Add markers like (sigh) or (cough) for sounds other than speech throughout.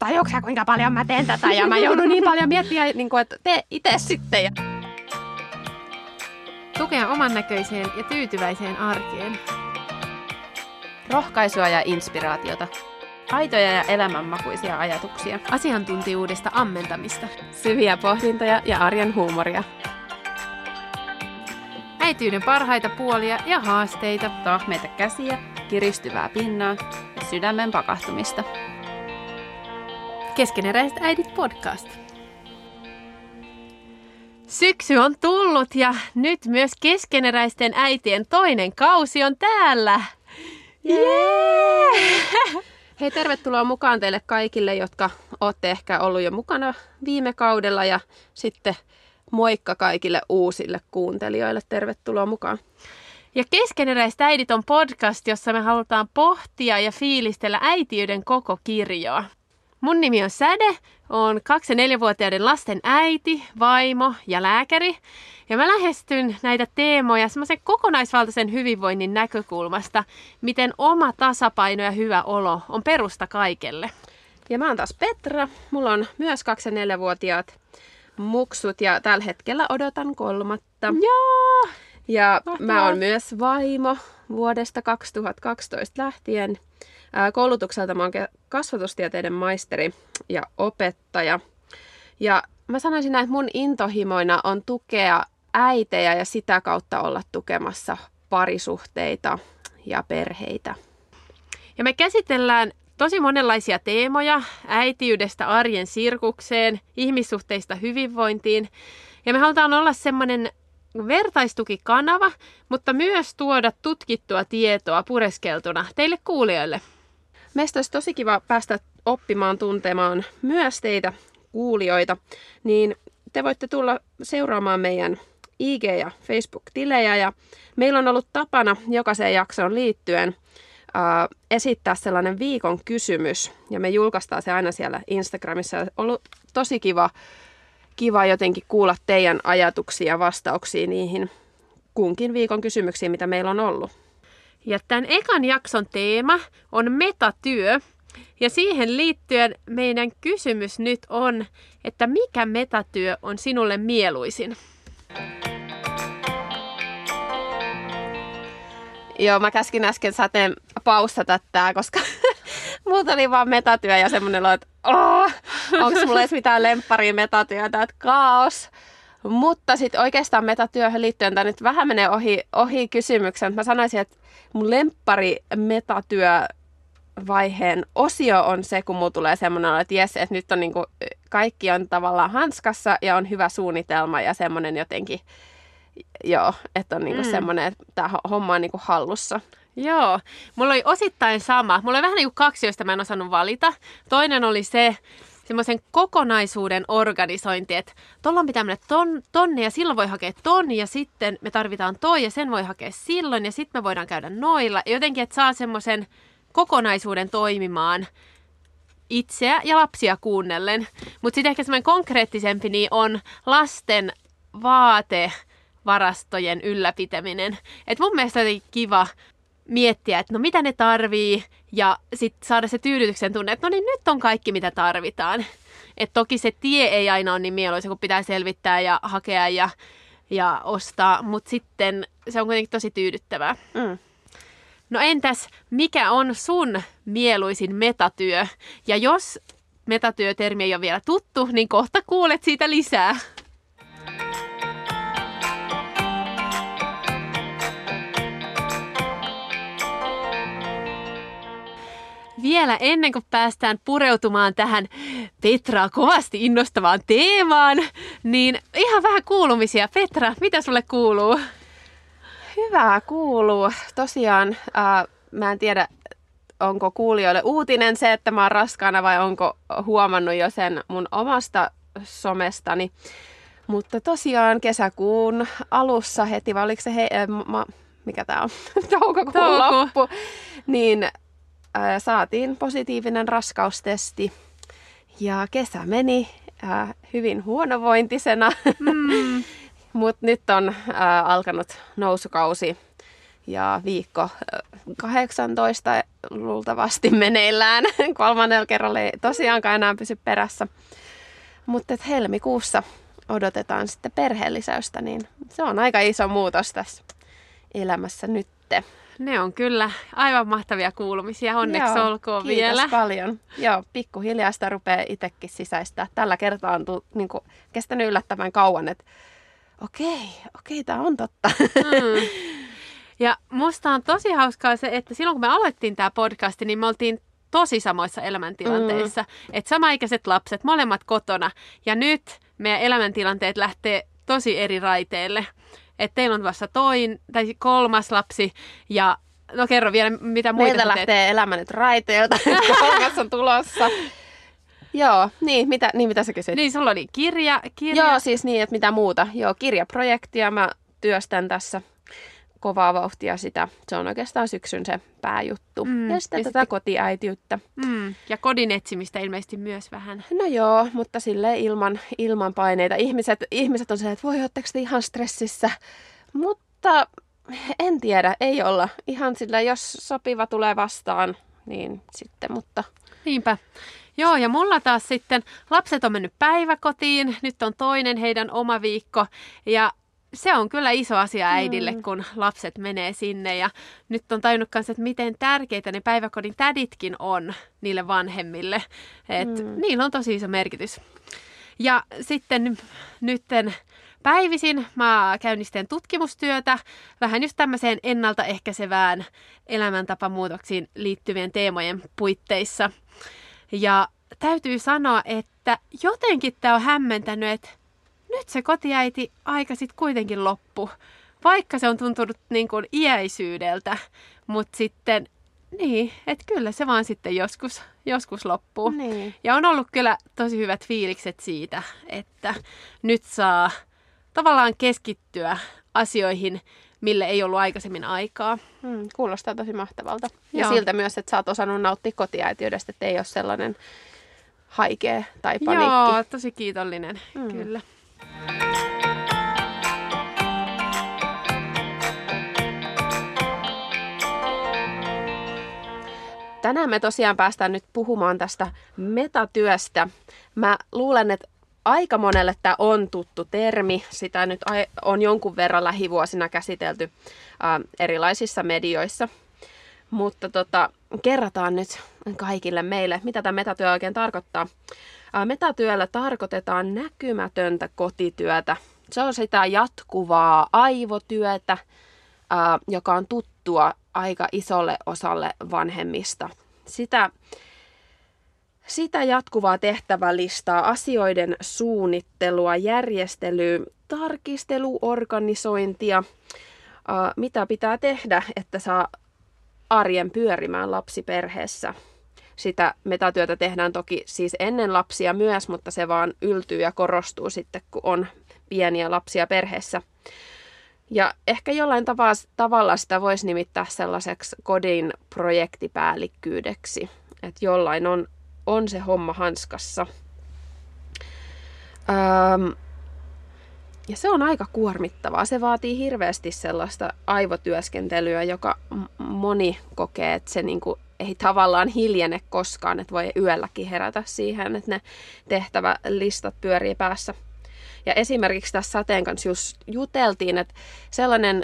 tajuuks sä kuinka paljon mä teen tätä ja mä joudun niin paljon miettimään, niin kuin, että tee itse sitten. Ja Tukea oman näköiseen ja tyytyväiseen arkeen. rohkaisua ja inspiraatiota. Aitoja ja elämänmakuisia ajatuksia. Asiantuntijuudesta ammentamista. Syviä pohdintoja ja arjen huumoria. Äityyden parhaita puolia ja haasteita. Tahmeita käsiä, kiristyvää pinnaa ja sydämen pakahtumista. Keskeneräiset äidit podcast. Syksy on tullut ja nyt myös keskeneräisten äitien toinen kausi on täällä. Jee! Hei, tervetuloa mukaan teille kaikille, jotka olette ehkä ollut jo mukana viime kaudella ja sitten moikka kaikille uusille kuuntelijoille. Tervetuloa mukaan. Ja Keskeneräiset äidit on podcast, jossa me halutaan pohtia ja fiilistellä äitiyden koko kirjoa. Mun nimi on Säde, on 2- ja 4-vuotiaiden lasten äiti, vaimo ja lääkäri. Ja mä lähestyn näitä teemoja semmoisen kokonaisvaltaisen hyvinvoinnin näkökulmasta, miten oma tasapaino ja hyvä olo on perusta kaikelle. Ja mä oon taas Petra. Mulla on myös 2- ja 4-vuotiaat muksut ja tällä hetkellä odotan kolmatta. Joo! Ja Mahtavaa. mä oon myös vaimo vuodesta 2012 lähtien. Koulutukselta mä oon kasvatustieteiden maisteri ja opettaja. Ja mä sanoisin näin, että mun intohimoina on tukea äitejä ja sitä kautta olla tukemassa parisuhteita ja perheitä. Ja me käsitellään tosi monenlaisia teemoja äitiydestä arjen sirkukseen, ihmissuhteista hyvinvointiin. Ja me halutaan olla semmoinen vertaistukikanava, mutta myös tuoda tutkittua tietoa pureskeltuna teille kuulijoille. Meistä olisi tosi kiva päästä oppimaan tuntemaan myös teitä kuulijoita, niin te voitte tulla seuraamaan meidän IG- ja Facebook-tilejä ja meillä on ollut tapana jokaiseen jaksoon liittyen ää, esittää sellainen viikon kysymys ja me julkaistaan se aina siellä Instagramissa. On ollut tosi kiva, kiva jotenkin kuulla teidän ajatuksia ja vastauksia niihin kunkin viikon kysymyksiin, mitä meillä on ollut. Ja tämän ekan jakson teema on metatyö. Ja siihen liittyen meidän kysymys nyt on, että mikä metatyö on sinulle mieluisin? Joo, mä käskin äsken sateen paustata tää, koska (laughs) muuta oli vaan metatyö ja semmonen että onko mulla edes mitään lempparia metatyötä, että kaos. Mutta sitten oikeastaan metatyöhön liittyen tämä nyt vähän menee ohi, ohi kysymyksen. Mä sanoisin, että mun lemppari metatyö vaiheen osio on se, kun mulla tulee semmoinen, että jes, että nyt on niinku, kaikki on tavallaan hanskassa ja on hyvä suunnitelma ja semmoinen jotenkin, joo, että on niinku mm. semmoinen, että tämä homma on niinku hallussa. Joo, mulla oli osittain sama. Mulla oli vähän niin kuin kaksi, joista mä en osannut valita. Toinen oli se, semmoisen kokonaisuuden organisointi, että tuolla pitää mennä ton, tonne ja silloin voi hakea ton ja sitten me tarvitaan toi ja sen voi hakea silloin ja sitten me voidaan käydä noilla. Jotenkin, että saa semmoisen kokonaisuuden toimimaan itseä ja lapsia kuunnellen. Mutta sitten ehkä semmoinen konkreettisempi niin on lasten vaatevarastojen ylläpitäminen. Et mun mielestä oli kiva miettiä, että no mitä ne tarvii ja sitten saada se tyydytyksen tunne, että no niin nyt on kaikki mitä tarvitaan. Et toki se tie ei aina ole niin mieluisa, kun pitää selvittää ja hakea ja, ja ostaa, mutta sitten se on kuitenkin tosi tyydyttävää. Mm. No entäs, mikä on sun mieluisin metatyö? Ja jos metatyötermi ei ole vielä tuttu, niin kohta kuulet siitä lisää. Vielä ennen kuin päästään pureutumaan tähän Petraa kovasti innostavaan teemaan, niin ihan vähän kuulumisia. Petra, mitä sulle kuuluu? Hyvää kuuluu. Tosiaan, ää, mä en tiedä, onko kuulijoille uutinen se, että mä oon raskaana vai onko huomannut jo sen mun omasta somestani. Mutta tosiaan kesäkuun alussa heti, vai oliko se he, äh, ma, mikä tämä on, (laughs) toukokuun Touko. loppu, niin saatiin positiivinen raskaustesti. Ja kesä meni äh, hyvin huonovointisena, mm. (laughs) mutta nyt on äh, alkanut nousukausi ja viikko äh, 18 luultavasti meneillään. (laughs) Kolmannella kerralla ei tosiaankaan enää pysy perässä. Mutta helmikuussa odotetaan sitten perheellisäystä, niin se on aika iso muutos tässä elämässä nytte. Ne on kyllä aivan mahtavia kuulumisia. Onneksi Joo, olkoon kiitos vielä. paljon. Joo, pikkuhiljaa sitä rupeaa itsekin sisäistää. Tällä kertaa on tu, niin kuin, kestänyt yllättävän kauan, että okei, okei, tämä on totta. Mm. (laughs) Ja musta on tosi hauskaa se, että silloin kun me aloittiin tämä podcast, niin me oltiin tosi samoissa elämäntilanteissa. Mm. Että samaikäiset lapset, molemmat kotona. Ja nyt meidän elämäntilanteet lähtee tosi eri raiteille. Että teillä on vasta toin, tai kolmas lapsi ja No kerro vielä, mitä muita Meiltä sä teet. lähtee elämä nyt raiteilta, (laughs) kolmas on tulossa. Joo, niin mitä, niin mitä sä kysyit? Niin, sulla oli kirja. kirja. Joo, siis niin, että mitä muuta. Joo, kirjaprojektia mä työstän tässä kovaa vauhtia sitä. Se on oikeastaan syksyn se pääjuttu. Mm, ja sitten ja tätä kotiäitiyttä. Mm, ja kodin etsimistä ilmeisesti myös vähän. No joo, mutta sille ilman, ilman paineita. Ihmiset, ihmiset on se, että voi, ootteko te ihan stressissä? Mutta en tiedä, ei olla. Ihan sillä, jos sopiva tulee vastaan, niin sitten, mutta Niinpä. Joo, ja mulla taas sitten lapset on mennyt päiväkotiin, nyt on toinen heidän oma viikko, ja se on kyllä iso asia äidille, mm. kun lapset menee sinne, ja nyt on tajunnut kanssa, että miten tärkeitä ne päiväkodin täditkin on niille vanhemmille, että mm. niillä on tosi iso merkitys. Ja sitten nytten päivisin mä käynnistän tutkimustyötä vähän just tämmöiseen ennaltaehkäisevään elämäntapamuutoksiin liittyvien teemojen puitteissa. Ja täytyy sanoa, että jotenkin tämä on hämmentänyt, että nyt se kotiäiti aika sitten kuitenkin loppu. Vaikka se on tuntunut niin kuin iäisyydeltä, mutta sitten niin, että kyllä se vaan sitten joskus, joskus loppuu. Niin. Ja on ollut kyllä tosi hyvät fiilikset siitä, että nyt saa tavallaan keskittyä asioihin, mille ei ollut aikaisemmin aikaa. Mm, kuulostaa tosi mahtavalta. Ja Joo. siltä myös, että sä oot osannut nauttia kotiäitiydestä, että ei ole sellainen haikea tai paniikki. Joo, tosi kiitollinen, mm. kyllä. Tänään me tosiaan päästään nyt puhumaan tästä metatyöstä. Mä luulen, että aika monelle tämä on tuttu termi. Sitä nyt on jonkun verran lähivuosina käsitelty erilaisissa medioissa. Mutta tota, kerrataan nyt kaikille meille, mitä tämä metatyö oikein tarkoittaa. Metatyöllä tarkoitetaan näkymätöntä kotityötä. Se on sitä jatkuvaa aivotyötä, joka on tuttua aika isolle osalle vanhemmista. Sitä, sitä jatkuvaa tehtävälistaa, asioiden suunnittelua, järjestelyä, tarkistelu, organisointia, ää, mitä pitää tehdä, että saa arjen pyörimään lapsiperheessä. Sitä metatyötä tehdään toki siis ennen lapsia myös, mutta se vaan yltyy ja korostuu sitten, kun on pieniä lapsia perheessä. Ja ehkä jollain tava- tavalla sitä voisi nimittää sellaiseksi kodin projektipäällikkyydeksi, että jollain on, on se homma hanskassa. Öm, ja se on aika kuormittavaa. Se vaatii hirveästi sellaista aivotyöskentelyä, joka moni kokee, että se niinku ei tavallaan hiljene koskaan, että voi yölläkin herätä siihen, että ne tehtävälistat pyörii päässä. Ja esimerkiksi tässä sateen kanssa just juteltiin, että sellainen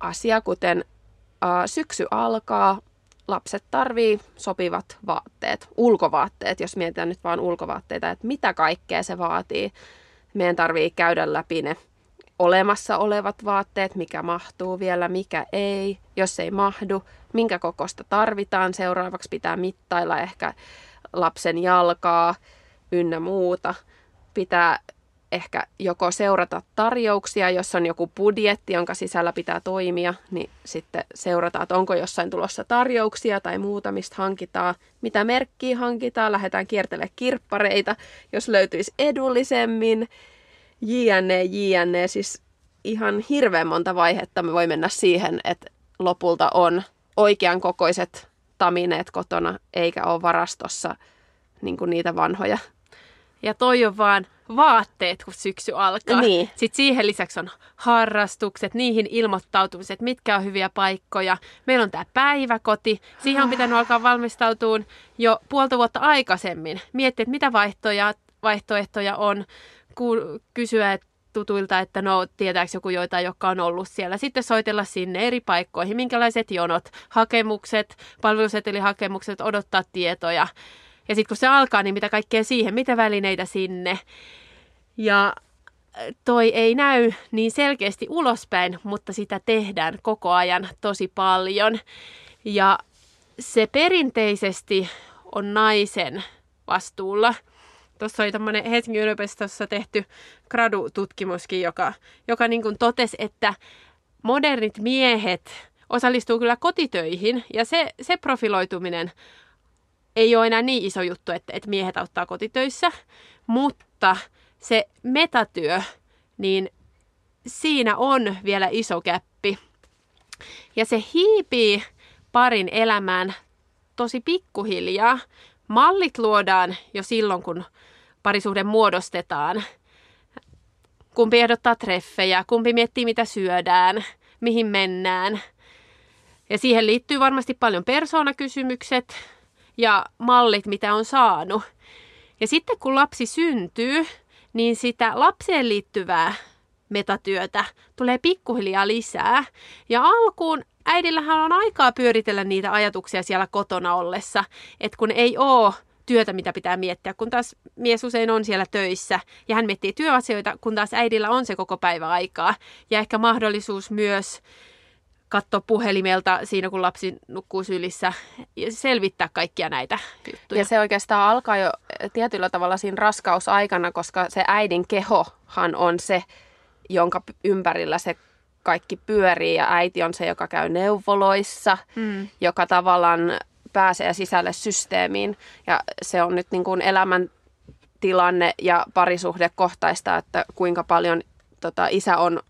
asia, kuten ää, syksy alkaa, lapset tarvii sopivat vaatteet, ulkovaatteet, jos mietitään nyt vaan ulkovaatteita, että mitä kaikkea se vaatii. Meidän tarvii käydä läpi ne olemassa olevat vaatteet, mikä mahtuu vielä, mikä ei, jos ei mahdu, minkä kokosta tarvitaan. Seuraavaksi pitää mittailla ehkä lapsen jalkaa ynnä muuta. Pitää ehkä joko seurata tarjouksia, jos on joku budjetti, jonka sisällä pitää toimia, niin sitten seurataan, että onko jossain tulossa tarjouksia tai muuta, mistä hankitaan, mitä merkkiä hankitaan, lähdetään kiertelemään kirppareita, jos löytyisi edullisemmin, jne, jne. Siis ihan hirveän monta vaihetta me voi mennä siihen, että lopulta on oikean kokoiset tamineet kotona, eikä ole varastossa niin kuin niitä vanhoja. Ja toi on vaan vaatteet, kun syksy alkaa. Niin. Sitten siihen lisäksi on harrastukset, niihin ilmoittautumiset, mitkä on hyviä paikkoja. Meillä on tämä päiväkoti. Siihen on pitänyt alkaa valmistautua jo puolta vuotta aikaisemmin. Miettiä, että mitä vaihtoja, vaihtoehtoja on. Ku- kysyä tutuilta, että no tietääkö joku joitain, jotka on ollut siellä. Sitten soitella sinne eri paikkoihin, minkälaiset jonot, hakemukset, palvelusetelihakemukset, odottaa tietoja. Ja sitten kun se alkaa, niin mitä kaikkea siihen, mitä välineitä sinne. Ja toi ei näy niin selkeästi ulospäin, mutta sitä tehdään koko ajan tosi paljon. Ja se perinteisesti on naisen vastuulla. Tuossa oli tämmöinen Helsingin yliopistossa tehty gradututkimuskin, joka, joka niin kuin totesi, että modernit miehet osallistuu kyllä kotitöihin ja se, se profiloituminen ei ole enää niin iso juttu, että, että miehet auttaa kotitöissä, mutta se metatyö, niin siinä on vielä iso käppi. Ja se hiipii parin elämään tosi pikkuhiljaa. Mallit luodaan jo silloin, kun parisuhde muodostetaan. Kumpi ehdottaa treffejä, kumpi miettii mitä syödään, mihin mennään. Ja siihen liittyy varmasti paljon persoonakysymykset, ja mallit, mitä on saanut. Ja sitten kun lapsi syntyy, niin sitä lapseen liittyvää metatyötä tulee pikkuhiljaa lisää. Ja alkuun äidillähän on aikaa pyöritellä niitä ajatuksia siellä kotona ollessa, että kun ei ole työtä, mitä pitää miettiä, kun taas mies usein on siellä töissä ja hän miettii työasioita, kun taas äidillä on se koko päivä aikaa. Ja ehkä mahdollisuus myös katsoa puhelimelta siinä, kun lapsi nukkuu sylissä ja selvittää kaikkia näitä juttuja. Ja se oikeastaan alkaa jo tietyllä tavalla siinä raskausaikana, koska se äidin kehohan on se, jonka ympärillä se kaikki pyörii ja äiti on se, joka käy neuvoloissa, mm. joka tavallaan pääsee sisälle systeemiin ja se on nyt niin kuin elämän tilanne ja parisuhdekohtaista, että kuinka paljon tota, isä on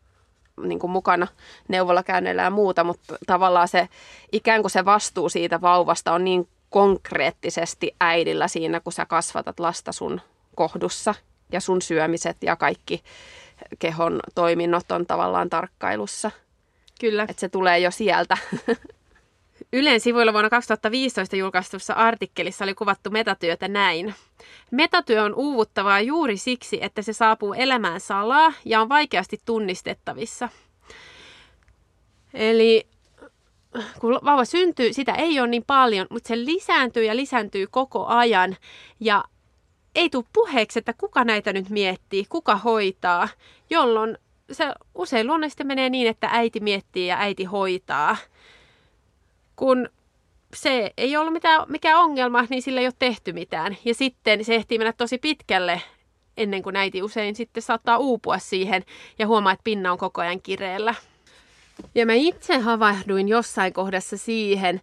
niin kuin mukana neuvolakäynneillä ja muuta, mutta tavallaan se ikään kuin se vastuu siitä vauvasta on niin konkreettisesti äidillä siinä, kun sä kasvatat lasta sun kohdussa ja sun syömiset ja kaikki kehon toiminnot on tavallaan tarkkailussa. Kyllä. Että se tulee jo sieltä. (laughs) Ylen sivuilla vuonna 2015 julkaistussa artikkelissa oli kuvattu metatyötä näin. Metatyö on uuvuttavaa juuri siksi, että se saapuu elämään salaa ja on vaikeasti tunnistettavissa. Eli kun vauva syntyy, sitä ei ole niin paljon, mutta se lisääntyy ja lisääntyy koko ajan. Ja ei tule puheeksi, että kuka näitä nyt miettii, kuka hoitaa, jolloin se usein luonnollisesti menee niin, että äiti miettii ja äiti hoitaa – kun se ei ollut mitään, mikään ongelma, niin sillä ei ole tehty mitään. Ja sitten se ehtii mennä tosi pitkälle ennen kuin äiti usein sitten saattaa uupua siihen ja huomaa, että pinna on koko ajan kireellä. Ja mä itse havahduin jossain kohdassa siihen,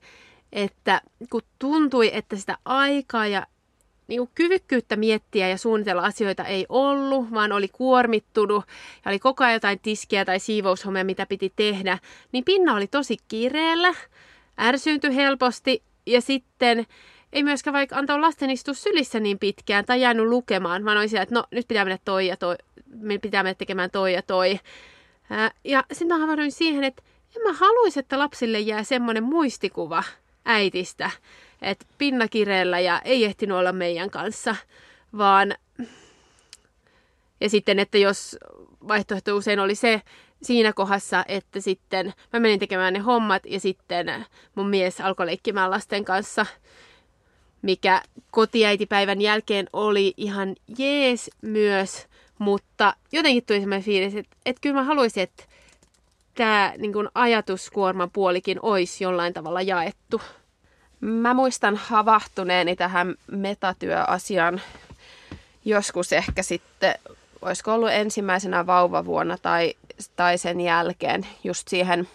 että kun tuntui, että sitä aikaa ja niin kuin kyvykkyyttä miettiä ja suunnitella asioita ei ollut, vaan oli kuormittunut ja oli koko ajan jotain tiskiä tai siivoushommia, mitä piti tehdä, niin pinna oli tosi kireellä ärsyyntyi helposti ja sitten ei myöskään vaikka antaa lasten istua sylissä niin pitkään tai jäänyt lukemaan, vaan oli siellä, että no nyt pitää mennä toi ja toi, pitää mennä tekemään toi ja toi. Ää, ja sitten mä siihen, että en mä haluaisi, että lapsille jää semmoinen muistikuva äitistä, että pinnakireellä ja ei ehtinyt olla meidän kanssa, vaan ja sitten, että jos vaihtoehto usein oli se, siinä kohdassa, että sitten mä menin tekemään ne hommat ja sitten mun mies alkoi leikkimään lasten kanssa, mikä kotiäitipäivän jälkeen oli ihan jees myös, mutta jotenkin tuli semmoinen fiilis, että, että kyllä mä haluaisin, että tämä niin ajatuskuorman puolikin olisi jollain tavalla jaettu. Mä muistan havahtuneeni tähän metatyöasiaan joskus ehkä sitten olisiko ollut ensimmäisenä vauvavuonna tai, tai sen jälkeen just siihen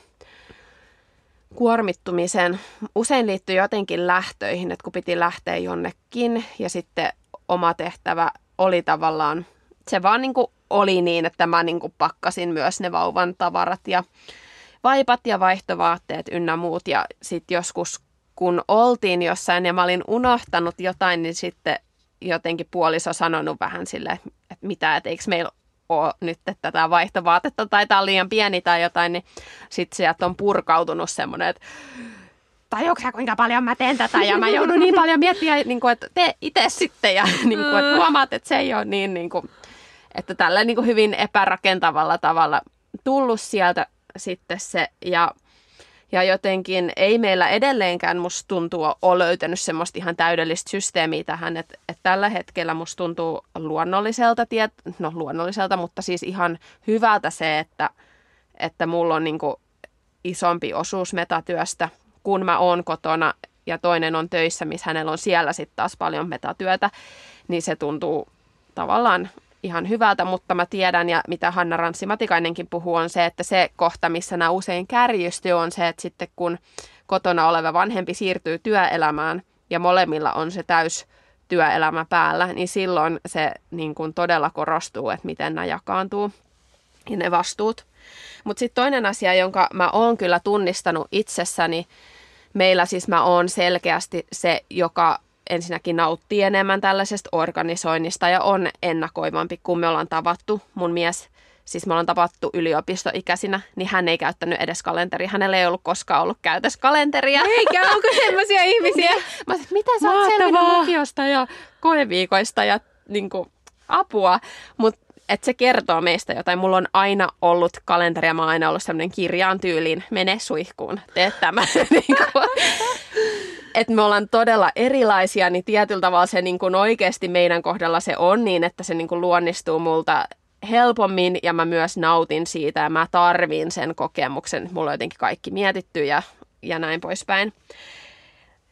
kuormittumiseen. Usein liittyy jotenkin lähtöihin, että kun piti lähteä jonnekin ja sitten oma tehtävä oli tavallaan, se vaan niin kuin oli niin, että mä niin kuin pakkasin myös ne vauvan tavarat ja vaipat ja vaihtovaatteet ynnä muut. Ja sitten joskus kun oltiin jossain ja mä olin unohtanut jotain, niin sitten jotenkin puoliso sanonut vähän sille, että mitä, että eikö meillä ole nyt tätä vaihtovaatetta tai tämä on liian pieni tai jotain, niin sitten sieltä on purkautunut semmoinen, että tajuuko kuinka paljon mä teen tätä? Ja mä joudun niin paljon miettiä, niin kuin, että te itse sitten ja (laughs) niin kuin, että huomaat, että se ei ole niin, niin kuin, että tällä niin kuin hyvin epärakentavalla tavalla tullut sieltä sitten se. Ja ja jotenkin ei meillä edelleenkään musta tuntuu ole löytänyt semmoista ihan täydellistä systeemiä tähän, että, että tällä hetkellä musta tuntuu luonnolliselta, tiet, no luonnolliselta, mutta siis ihan hyvältä se, että, että mulla on niin isompi osuus metatyöstä, kun mä oon kotona ja toinen on töissä, missä hänellä on siellä sitten taas paljon metatyötä, niin se tuntuu tavallaan ihan hyvältä, mutta mä tiedän, ja mitä Hanna Ranssi-Matikainenkin puhuu, on se, että se kohta, missä nämä usein kärjistyy, on se, että sitten kun kotona oleva vanhempi siirtyy työelämään, ja molemmilla on se täys työelämä päällä, niin silloin se niin kuin todella korostuu, että miten nämä jakaantuu ja ne vastuut. Mutta sitten toinen asia, jonka mä oon kyllä tunnistanut itsessäni, meillä siis mä oon selkeästi se, joka ensinnäkin nauttii enemmän tällaisesta organisoinnista ja on ennakoivampi, kun me ollaan tavattu. Mun mies, siis me ollaan tavattu yliopistoikäisinä, niin hän ei käyttänyt edes kalenteria. Hänellä ei ollut koskaan ollut käytössä kalenteria. Eikä, onko semmoisia (laughs) ihmisiä? Mä sanoin, mitä sä oot selvinnyt lukiosta ja koeviikoista ja niin kuin, apua. Mutta että se kertoo meistä jotain. Mulla on aina ollut kalenteri ja mä oon aina ollut semmoinen kirjaan tyyliin, mene suihkuun, tee tämä. (laughs) niin kuin, että me ollaan todella erilaisia, niin tietyllä tavalla se niin kuin oikeasti meidän kohdalla se on niin, että se niin kuin luonnistuu multa helpommin ja mä myös nautin siitä ja mä tarvin sen kokemuksen. Mulla on jotenkin kaikki mietitty ja, ja näin poispäin.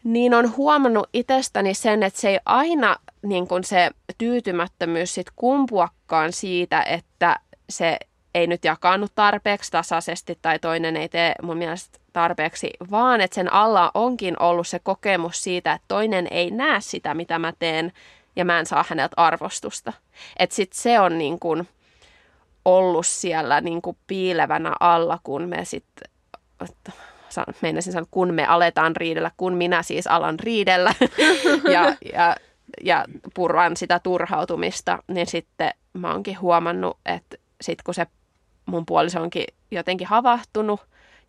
Niin on huomannut itsestäni sen, että se ei aina niin kuin se tyytymättömyys sit kumpuakaan siitä, että se ei nyt jakannut tarpeeksi tasaisesti tai toinen ei tee mun mielestä tarpeeksi, vaan että sen alla onkin ollut se kokemus siitä, että toinen ei näe sitä, mitä mä teen ja mä en saa häneltä arvostusta. Että sit se on niin kuin ollut siellä niin kuin piilevänä alla, kun me sitten meinasin sanoa, kun me aletaan riidellä, kun minä siis alan riidellä (laughs) ja, ja, ja purran sitä turhautumista, niin sitten mä oonkin huomannut, että sitten kun se mun puoliso onkin jotenkin havahtunut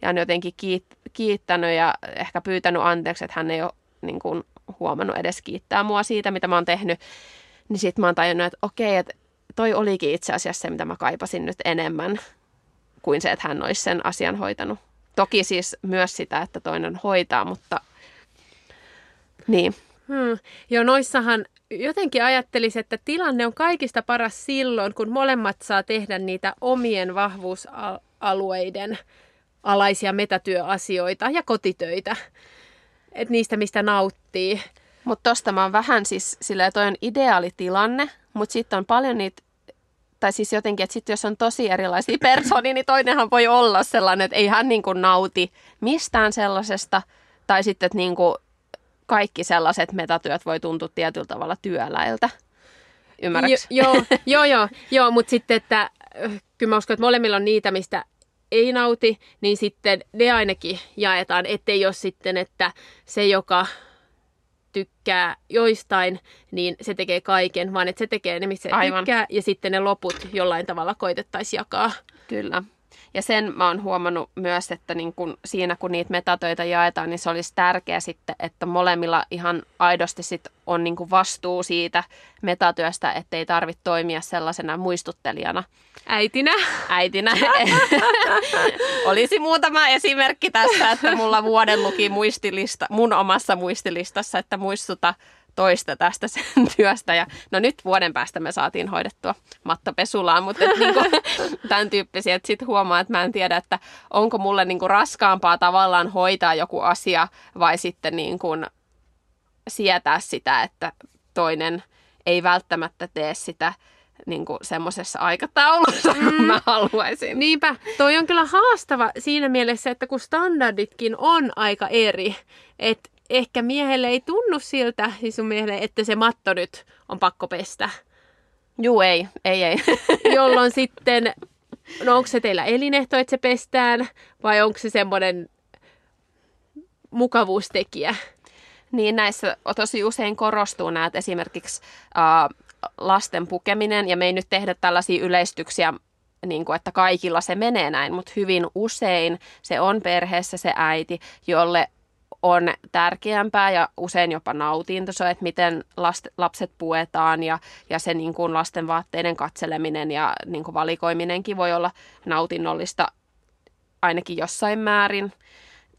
ja on jotenkin kiit- kiittänyt ja ehkä pyytänyt anteeksi, että hän ei ole niin kuin, huomannut edes kiittää mua siitä, mitä mä oon tehnyt, niin sitten mä oon tajunnut, että okei, että toi olikin itse asiassa se, mitä mä kaipasin nyt enemmän kuin se, että hän olisi sen asian hoitanut. Toki siis myös sitä, että toinen hoitaa, mutta niin. Hmm. Joo, noissahan jotenkin ajattelisi, että tilanne on kaikista paras silloin, kun molemmat saa tehdä niitä omien vahvuusalueiden alaisia metatyöasioita ja kotitöitä. Että niistä, mistä nauttii. Mutta tosta mä oon vähän siis, sillä toi on ideaalitilanne, mutta sitten on paljon niitä tai siis jotenkin, että sitten jos on tosi erilaisia (laughs) persoonia, niin toinenhan voi olla sellainen, että ei hän niin kuin nauti mistään sellaisesta, tai sitten, että niin kuin kaikki sellaiset metatyöt voi tuntua tietyllä tavalla työläiltä. Ymmärrätkö? Jo, (laughs) joo, joo, joo, joo mutta sitten, että kyllä mä uskon, että molemmilla on niitä, mistä ei nauti, niin sitten ne ainakin jaetaan, ettei ole sitten, että se, joka tykkää joistain, niin se tekee kaiken, vaan että se tekee ne, missä se Aivan. tykkää, ja sitten ne loput jollain tavalla koitettaisiin jakaa. Kyllä. Ja sen mä oon huomannut myös, että niin kun siinä kun niitä metatöitä jaetaan, niin se olisi tärkeää sitten, että molemmilla ihan aidosti sit on niin vastuu siitä metatyöstä, ettei tarvitse toimia sellaisena muistuttelijana. Äitinä. Äitinä. (laughs) (laughs) Olisi muutama esimerkki tässä, että mulla vuoden luki muistilista, mun omassa muistilistassa, että muistuta toista tästä (laughs) sen työstä. Ja no nyt vuoden päästä me saatiin hoidettua Matta Pesulaan, mutta et niinku, (laughs) tämän tyyppisiä, että sitten huomaa, että mä en tiedä, että onko mulle niinku raskaampaa tavallaan hoitaa joku asia vai sitten niinku sietää sitä, että toinen ei välttämättä tee sitä niin semmoisessa aikataulussa, mm. kun mä haluaisin. Niinpä, toi on kyllä haastava siinä mielessä, että kun standarditkin on aika eri, että ehkä miehelle ei tunnu siltä, siis sun miehelle, että se matto nyt on pakko pestä. Juu, ei, ei, ei. (laughs) Jolloin sitten, no onko se teillä elinehto, että se pestään, vai onko se semmoinen mukavuustekijä? Niin näissä tosi usein korostuu nämä, että esimerkiksi äh, lasten pukeminen, ja me ei nyt tehdä tällaisia yleistyksiä, niin kuin, että kaikilla se menee näin, mutta hyvin usein se on perheessä se äiti, jolle on tärkeämpää ja usein jopa nautinto se, että miten last, lapset puetaan ja, ja se niin kuin lasten vaatteiden katseleminen ja niin kuin valikoiminenkin voi olla nautinnollista ainakin jossain määrin.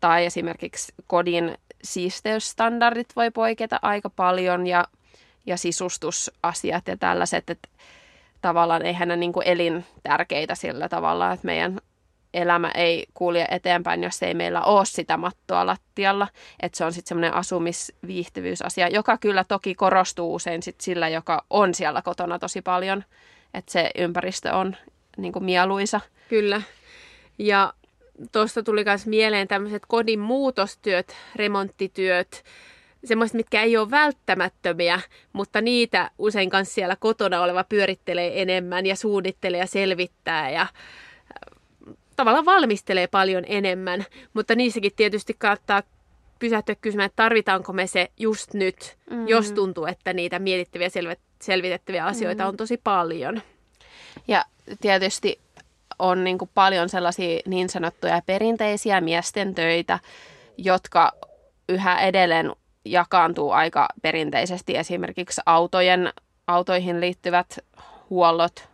Tai esimerkiksi kodin siisteysstandardit voi poiketa aika paljon ja, ja sisustusasiat ja tällaiset, että tavallaan eihän ne niin kuin elintärkeitä sillä tavalla, että meidän elämä ei kulje eteenpäin, jos ei meillä ole sitä mattoa lattialla. Että se on sitten semmoinen asumisviihtyvyysasia, joka kyllä toki korostuu usein sit sillä, joka on siellä kotona tosi paljon. Että se ympäristö on niin kuin mieluisa. Kyllä. Ja tuosta tuli myös mieleen tämmöiset kodin muutostyöt, remonttityöt, semmoiset, mitkä ei ole välttämättömiä, mutta niitä usein kanssa siellä kotona oleva pyörittelee enemmän ja suunnittelee ja selvittää ja tavallaan valmistelee paljon enemmän, mutta niissäkin tietysti kannattaa pysähtyä kysymään, että tarvitaanko me se just nyt, mm. jos tuntuu, että niitä mietittäviä selvitettäviä asioita mm. on tosi paljon. Ja tietysti on niin kuin paljon sellaisia niin sanottuja perinteisiä miesten töitä, jotka yhä edelleen jakaantuu aika perinteisesti esimerkiksi autojen, autoihin liittyvät huollot,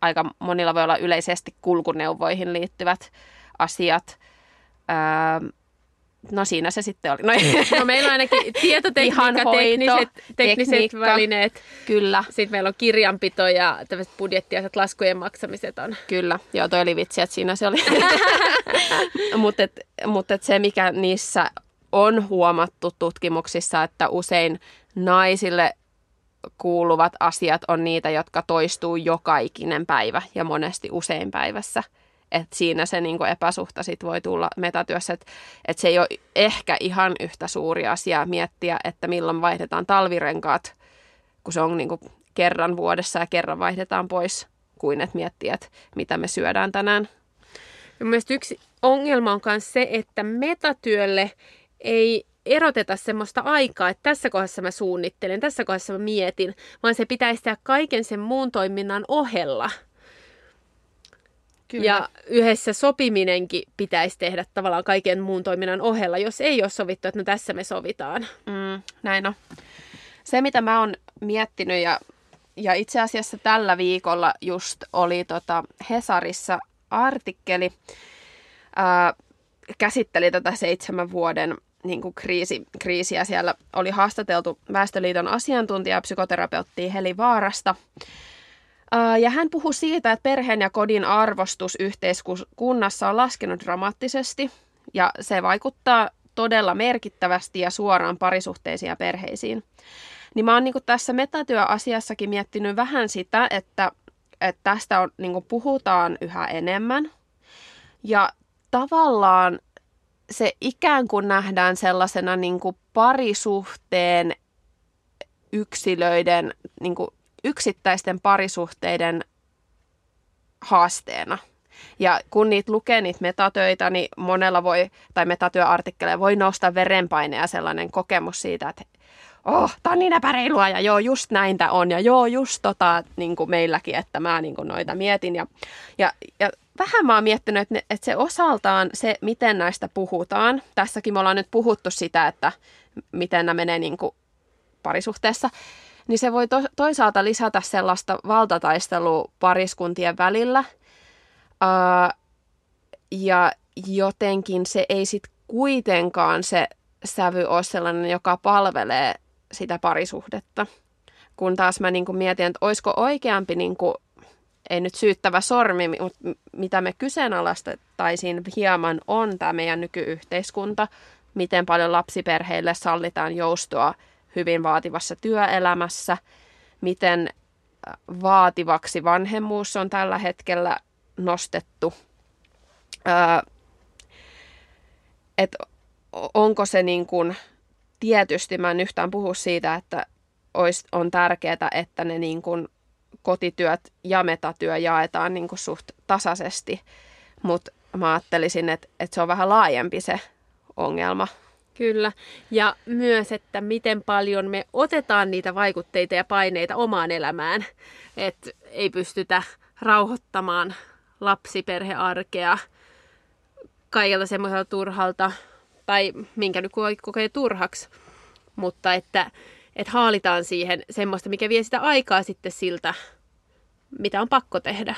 aika monilla voi olla yleisesti kulkuneuvoihin liittyvät asiat. Öö, no siinä se sitten oli. No, (laughs) no meillä on ainakin tietotekniikka, tekniset, tekniset tekniikka, välineet. Kyllä. Sitten meillä on kirjanpito ja tämmöiset budjettiaset, laskujen maksamiset on. Kyllä, joo toi oli vitsi, että siinä se oli. Mutta (laughs) mut se, mikä niissä on huomattu tutkimuksissa, että usein naisille kuuluvat asiat on niitä, jotka toistuu joka ikinen päivä ja monesti usein päivässä. Et siinä se niinku epäsuhta sit voi tulla metatyössä, että et se ei ole ehkä ihan yhtä suuri asia miettiä, että milloin vaihdetaan talvirenkaat, kun se on niinku kerran vuodessa ja kerran vaihdetaan pois, kuin että miettiä, että mitä me syödään tänään. Mielestäni yksi ongelma on myös se, että metatyölle ei eroteta semmoista aikaa, että tässä kohdassa mä suunnittelen, tässä kohdassa mä mietin, vaan se pitäisi tehdä kaiken sen muun toiminnan ohella. Kyllä. Ja yhdessä sopiminenkin pitäisi tehdä tavallaan kaiken muun toiminnan ohella, jos ei ole sovittu, että no tässä me sovitaan. Mm, näin on. Se, mitä mä oon miettinyt ja, ja itse asiassa tällä viikolla just oli tota Hesarissa artikkeli, ää, käsitteli tätä seitsemän vuoden niin kuin kriisi, kriisiä. Siellä oli haastateltu Väestöliiton asiantuntija psykoterapeutti Heli Vaarasta. Ja hän puhui siitä, että perheen ja kodin arvostus yhteiskunnassa on laskenut dramaattisesti ja se vaikuttaa todella merkittävästi ja suoraan parisuhteisiin ja perheisiin. Niin mä oon niin tässä metatyöasiassakin miettinyt vähän sitä, että, että tästä on, niin puhutaan yhä enemmän. Ja tavallaan se ikään kuin nähdään sellaisena niin kuin parisuhteen yksilöiden, niin kuin yksittäisten parisuhteiden haasteena. Ja kun niitä lukee niitä metatöitä, niin monella voi, tai metatyöartikkeleja voi nousta verenpaine ja sellainen kokemus siitä, että oh, tää on niin epäreilua ja joo, just näin tää on ja joo, just tota niin kuin meilläkin, että mä niin kuin noita mietin. Ja, ja, ja vähän mä oon miettinyt, että, ne, että se osaltaan se, miten näistä puhutaan. Tässäkin me ollaan nyt puhuttu sitä, että miten nämä menee niin kuin parisuhteessa. Niin se voi to, toisaalta lisätä sellaista valtataistelua pariskuntien välillä. Ää, ja jotenkin se ei sitten kuitenkaan se sävy ole sellainen, joka palvelee sitä parisuhdetta. Kun taas mä niin kuin mietin, että olisiko oikeampi niin kuin ei nyt syyttävä sormi, mutta mitä me kyseenalaistettaisiin hieman on tämä meidän nykyyhteiskunta, miten paljon lapsiperheille sallitaan joustoa hyvin vaativassa työelämässä, miten vaativaksi vanhemmuus on tällä hetkellä nostettu. Öö, että onko se niin kuin, tietysti mä en yhtään puhu siitä, että olisi, on tärkeää, että ne niin kuin kotityöt ja metatyö jaetaan niin kuin suht tasaisesti, mutta mä ajattelisin, että, että se on vähän laajempi se ongelma. Kyllä. Ja myös, että miten paljon me otetaan niitä vaikutteita ja paineita omaan elämään. Että ei pystytä rauhoittamaan lapsiperhearkea kaikilta semmoiselta turhalta, tai minkä nyt kokee turhaksi, mutta että, että haalitaan siihen semmoista, mikä vie sitä aikaa sitten siltä, mitä on pakko tehdä.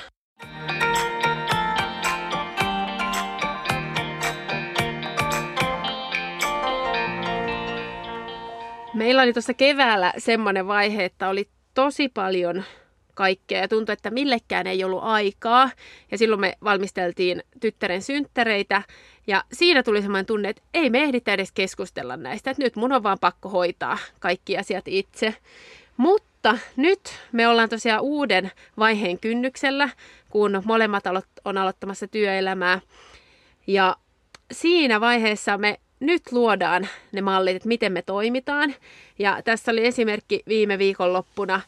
Meillä oli tuossa keväällä semmoinen vaihe, että oli tosi paljon kaikkea ja tuntui, että millekään ei ollut aikaa. Ja silloin me valmisteltiin tyttären synttereitä ja siinä tuli semmoinen tunne, että ei me ehditä edes keskustella näistä, että nyt mun on vaan pakko hoitaa kaikki asiat itse. Mutta nyt me ollaan tosiaan uuden vaiheen kynnyksellä, kun molemmat on aloittamassa työelämää. Ja siinä vaiheessa me nyt luodaan ne mallit, että miten me toimitaan. Ja tässä oli esimerkki viime viikonloppuna.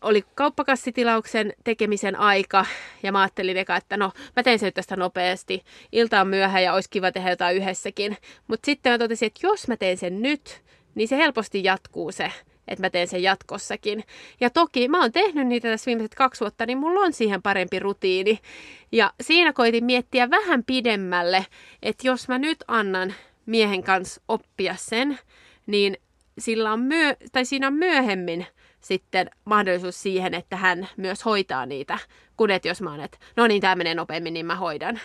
Oli kauppakassitilauksen tekemisen aika ja mä ajattelin eka, että no mä teen sen tästä nopeasti. Ilta on myöhä ja olisi kiva tehdä jotain yhdessäkin. Mutta sitten mä totesin, että jos mä teen sen nyt, niin se helposti jatkuu se että mä teen sen jatkossakin. Ja toki mä oon tehnyt niitä tässä viimeiset kaksi vuotta, niin mulla on siihen parempi rutiini. Ja siinä koitin miettiä vähän pidemmälle, että jos mä nyt annan miehen kanssa oppia sen, niin sillä on myö- tai siinä on myöhemmin sitten mahdollisuus siihen, että hän myös hoitaa niitä, kun et jos mä oon, että no niin, tämä menee nopeammin, niin mä hoidan.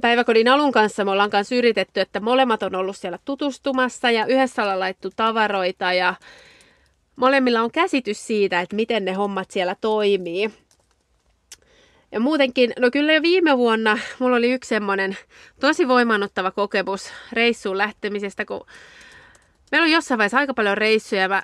Päiväkodin alun kanssa me ollaan kanssa yritetty, että molemmat on ollut siellä tutustumassa ja yhdessä ollaan laittu tavaroita ja molemmilla on käsitys siitä, että miten ne hommat siellä toimii. Ja muutenkin, no kyllä jo viime vuonna mulla oli yksi semmoinen tosi voimannuttava kokemus reissuun lähtemisestä, kun meillä oli jossain vaiheessa aika paljon reissuja ja mä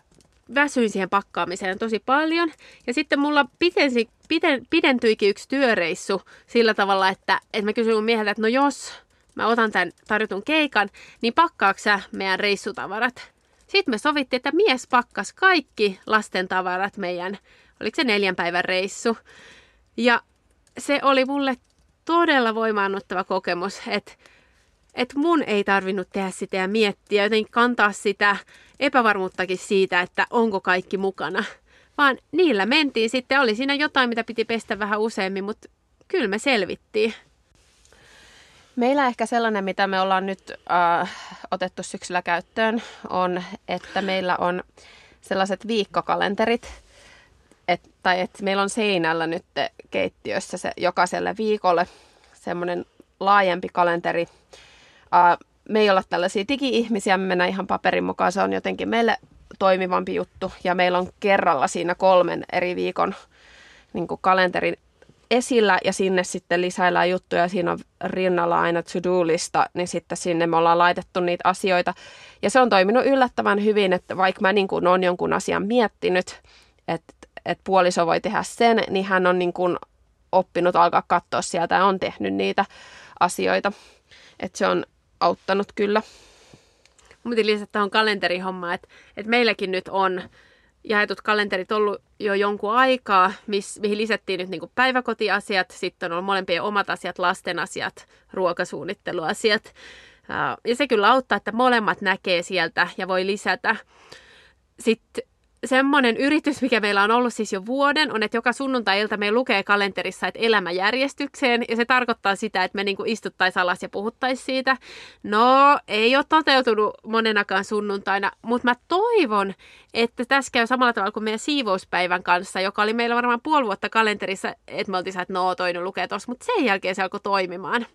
väsyin siihen pakkaamiseen tosi paljon. Ja sitten mulla pitensi, piten, pidentyikin yksi työreissu sillä tavalla, että, että mä kysyin mun mieheltä, että no jos mä otan tämän tarjotun keikan, niin pakkaako sä meidän reissutavarat? Sitten me sovittiin, että mies pakkas kaikki lasten tavarat meidän, oliko se neljän päivän reissu. Ja se oli mulle todella voimaannuttava kokemus, että että mun ei tarvinnut tehdä sitä ja miettiä, jotenkin kantaa sitä epävarmuuttakin siitä, että onko kaikki mukana. Vaan niillä mentiin sitten, oli siinä jotain, mitä piti pestä vähän useammin, mutta kyllä me selvittiin. Meillä ehkä sellainen, mitä me ollaan nyt äh, otettu syksyllä käyttöön, on, että meillä on sellaiset viikkokalenterit, et, tai että meillä on seinällä nyt keittiössä se jokaiselle viikolle semmoinen laajempi kalenteri. Äh, me ei olla tällaisia digi-ihmisiä, me mennään ihan paperin mukaan, se on jotenkin meille toimivampi juttu. Ja meillä on kerralla siinä kolmen eri viikon niin kalenterin esillä ja sinne sitten lisäillään juttuja. Siinä on rinnalla aina to-do-lista, niin sitten sinne me ollaan laitettu niitä asioita. Ja se on toiminut yllättävän hyvin, että vaikka mä niin kuin olen jonkun asian miettinyt, että, että puoliso voi tehdä sen, niin hän on niin kuin oppinut alkaa katsoa sieltä ja on tehnyt niitä asioita. Että se on auttanut kyllä. Mutta lisätä tuohon kalenterihommaan, että, että meilläkin nyt on jaetut kalenterit ollut jo jonkun aikaa, miss, mihin lisättiin nyt niin päiväkotiasiat, sitten on ollut molempien omat asiat, lasten asiat, ruokasuunnitteluasiat. Ja se kyllä auttaa, että molemmat näkee sieltä ja voi lisätä. Sitten semmoinen yritys, mikä meillä on ollut siis jo vuoden, on, että joka sunnuntai-ilta me lukee kalenterissa, että elämäjärjestykseen, ja se tarkoittaa sitä, että me niinku istuttaisiin alas ja puhuttaisiin siitä. No, ei ole toteutunut monenakaan sunnuntaina, mutta mä toivon, että tässä käy samalla tavalla kuin meidän siivouspäivän kanssa, joka oli meillä varmaan puoli vuotta kalenterissa, että me oltiin että no, toinen lukee tuossa, mutta sen jälkeen se alkoi toimimaan.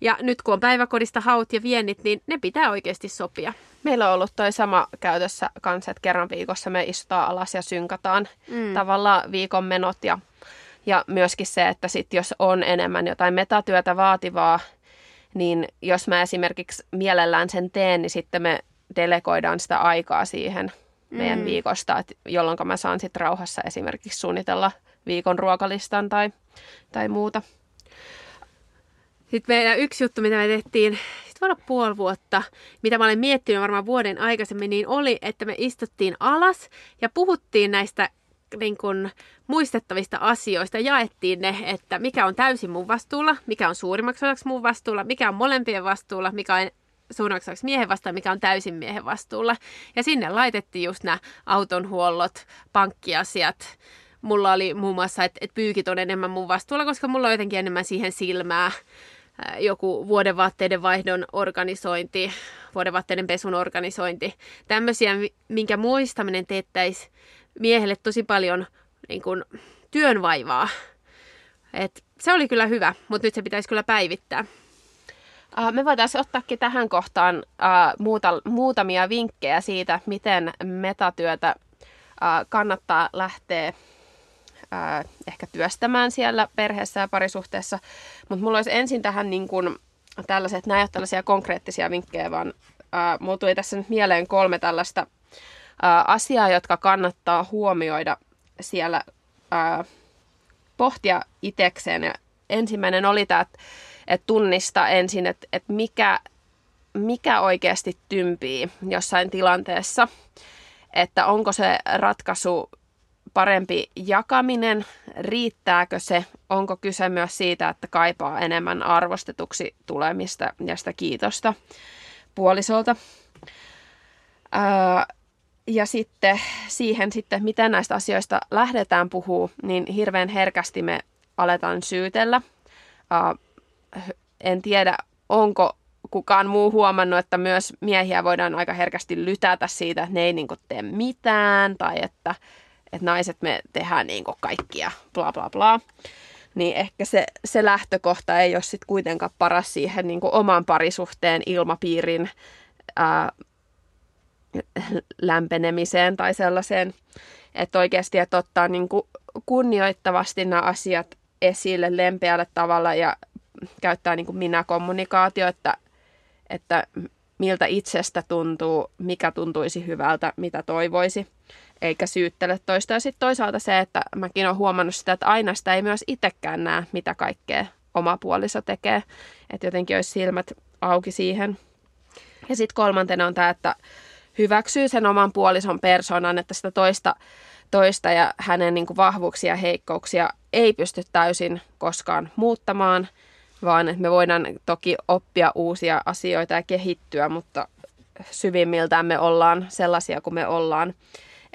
Ja nyt kun on päiväkodista haut ja viennit, niin ne pitää oikeasti sopia. Meillä on ollut toi sama käytössä kanssa, että kerran viikossa me istutaan alas ja synkataan mm. tavallaan viikon menot ja, ja myöskin se, että sit jos on enemmän jotain metatyötä vaativaa, niin jos mä esimerkiksi mielellään sen teen, niin sitten me delegoidaan sitä aikaa siihen. meidän mm. viikosta, et, jolloin mä saan sitten rauhassa esimerkiksi suunnitella viikon ruokalistan tai, tai muuta. Sitten meidän yksi juttu, mitä me tehtiin, voi olla puoli vuotta, mitä mä olen miettinyt varmaan vuoden aikaisemmin, niin oli, että me istuttiin alas ja puhuttiin näistä niin kun, muistettavista asioista, jaettiin ne, että mikä on täysin mun vastuulla, mikä on suurimmaksi osaksi mun vastuulla, mikä on molempien vastuulla, mikä on suurimmaksi osaksi miehen vastuulla, mikä on täysin miehen vastuulla. Ja sinne laitettiin just nämä autonhuollot, pankkiasiat, mulla oli muun muassa, että, että pyykit on enemmän mun vastuulla, koska mulla on jotenkin enemmän siihen silmää. Joku vuodenvaatteiden vaihdon organisointi, vuodenvaatteiden pesun organisointi. Tämmöisiä, minkä muistaminen teettäisi miehelle tosi paljon niin kuin, työnvaivaa. Et se oli kyllä hyvä, mutta nyt se pitäisi kyllä päivittää. Me voitaisiin ottaakin tähän kohtaan uh, muuta, muutamia vinkkejä siitä, miten metatyötä uh, kannattaa lähteä uh, ehkä työstämään siellä perheessä ja parisuhteessa. Mutta mulla olisi ensin tähän niin kun, tällaiset, nämä tällaisia konkreettisia vinkkejä, vaan uh, mulla tuli tässä nyt mieleen kolme tällaista asiaa, jotka kannattaa huomioida siellä ää, pohtia itekseen. Ja ensimmäinen oli tämä, että, että tunnista ensin, että, että mikä, mikä oikeasti tympii jossain tilanteessa. Että onko se ratkaisu parempi jakaminen, riittääkö se, onko kyse myös siitä, että kaipaa enemmän arvostetuksi tulemista ja sitä kiitosta puolisolta. Ää, ja sitten siihen sitten, miten näistä asioista lähdetään puhuu, niin hirveän herkästi me aletaan syytellä. Uh, en tiedä, onko kukaan muu huomannut, että myös miehiä voidaan aika herkästi lytätä siitä, että ne ei niin tee mitään tai että, että naiset me tehdään niin kaikkia, bla bla bla. Niin ehkä se, se lähtökohta ei ole sitten kuitenkaan paras siihen niin oman parisuhteen ilmapiirin ää, lämpenemiseen tai sellaiseen, että oikeasti että ottaa niin kuin kunnioittavasti nämä asiat esille lempeällä tavalla ja käyttää niin kuin minä-kommunikaatio, että, että miltä itsestä tuntuu, mikä tuntuisi hyvältä, mitä toivoisi, eikä syyttele toista. Ja sitten toisaalta se, että mäkin olen huomannut sitä, että aina sitä ei myös itsekään näe, mitä kaikkea oma puoliso tekee. Että jotenkin olisi silmät auki siihen. Ja sitten kolmantena on tämä, että hyväksyy sen oman puolison persoonan, että sitä toista, toista ja hänen niin kuin vahvuuksia ja heikkouksia ei pysty täysin koskaan muuttamaan, vaan että me voidaan toki oppia uusia asioita ja kehittyä, mutta syvimmiltään me ollaan sellaisia kuin me ollaan,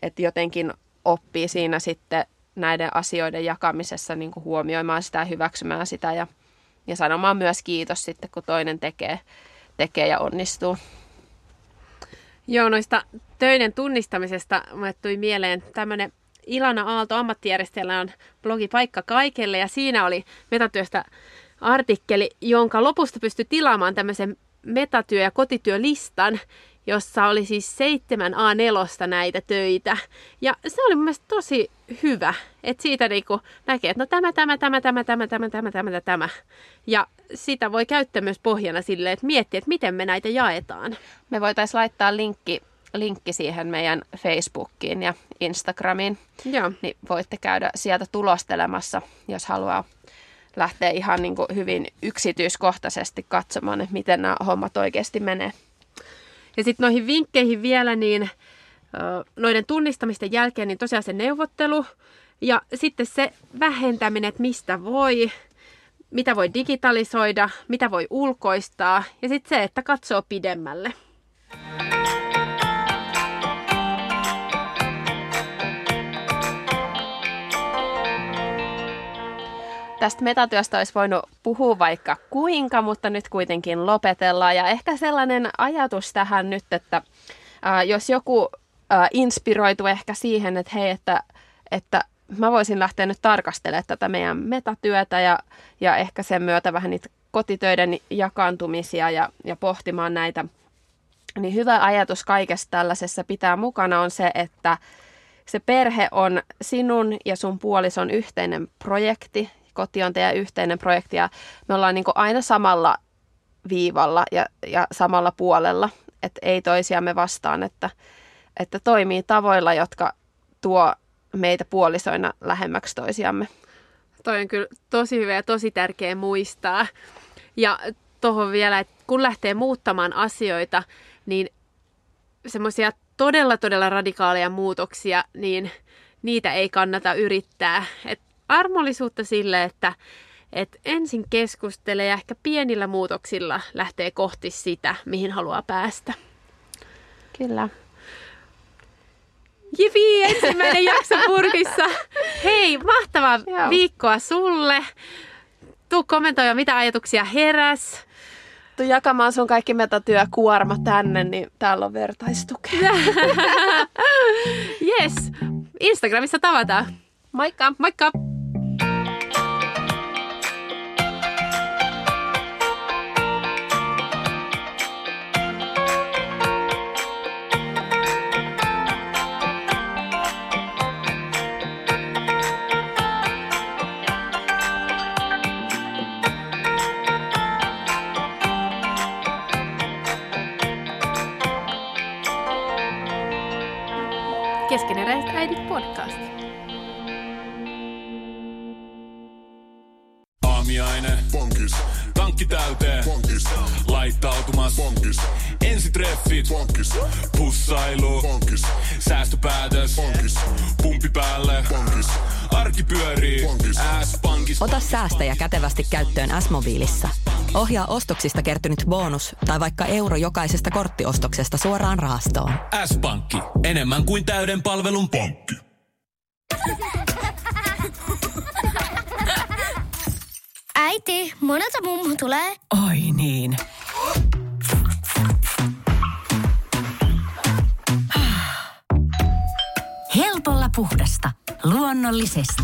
että jotenkin oppii siinä sitten näiden asioiden jakamisessa niin kuin huomioimaan sitä ja hyväksymään sitä ja, ja sanomaan myös kiitos sitten, kun toinen tekee, tekee ja onnistuu. Joo, noista töiden tunnistamisesta mulle tuli mieleen tämmöinen Ilana Aalto ammattijärjestelmä on blogi Paikka kaikelle ja siinä oli metatyöstä artikkeli, jonka lopusta pystyi tilaamaan tämmöisen metatyö- ja kotityölistan, jossa oli siis seitsemän A4 näitä töitä. Ja se oli mun mielestä tosi hyvä, että siitä niinku näkee, että no tämä, tämä, tämä, tämä, tämä, tämä, tämä, tämä, tämä. Ja sitä voi käyttää myös pohjana sille, että miettiä, että miten me näitä jaetaan. Me voitaisiin laittaa linkki, linkki siihen meidän Facebookiin ja Instagramiin. Joo. Niin voitte käydä sieltä tulostelemassa, jos haluaa lähteä ihan niin kuin hyvin yksityiskohtaisesti katsomaan, että miten nämä hommat oikeasti menee. Ja sitten noihin vinkkeihin vielä, niin noiden tunnistamisten jälkeen, niin tosiaan se neuvottelu ja sitten se vähentäminen, että mistä voi, mitä voi digitalisoida, mitä voi ulkoistaa ja sitten se, että katsoo pidemmälle. Tästä metatyöstä olisi voinut puhua vaikka kuinka, mutta nyt kuitenkin lopetellaan. Ja ehkä sellainen ajatus tähän nyt, että ää, jos joku ää, inspiroitu ehkä siihen, että hei, että, että mä voisin lähteä nyt tarkastelemaan tätä meidän metatyötä ja, ja ehkä sen myötä vähän niitä kotitöiden jakaantumisia ja, ja pohtimaan näitä. Niin hyvä ajatus kaikessa tällaisessa pitää mukana on se, että se perhe on sinun ja sun puolison yhteinen projekti koti on teidän yhteinen projekti ja me ollaan niin aina samalla viivalla ja, ja samalla puolella, että ei toisiamme vastaan, että, että toimii tavoilla, jotka tuo meitä puolisoina lähemmäksi toisiamme. Toi on kyllä tosi hyvä ja tosi tärkeä muistaa. Ja tuohon vielä, että kun lähtee muuttamaan asioita, niin semmoisia todella, todella radikaaleja muutoksia, niin niitä ei kannata yrittää. Et armollisuutta sille, että et ensin keskustelee ja ehkä pienillä muutoksilla lähtee kohti sitä, mihin haluaa päästä. Kyllä. Jipi, ensimmäinen jakso purkissa. Hei, mahtavaa Joo. viikkoa sulle. Tuu kommentoimaan, mitä ajatuksia heräs. Tuu jakamaan sun kaikki metatyökuorma tänne, niin täällä on vertaistukea. (laughs) Yes, Instagramissa tavataan. Moikka! Moikka! Ota säästäjä kätevästi käyttöön S-mobiilissa. Ohjaa ostoksista kertynyt bonus tai vaikka euro jokaisesta korttiostoksesta suoraan rahastoon. S-pankki. Enemmän kuin täyden palvelun pankki. Äiti, monelta mummu tulee? Oi niin. Helpolla puhdasta. Luonnollisesti.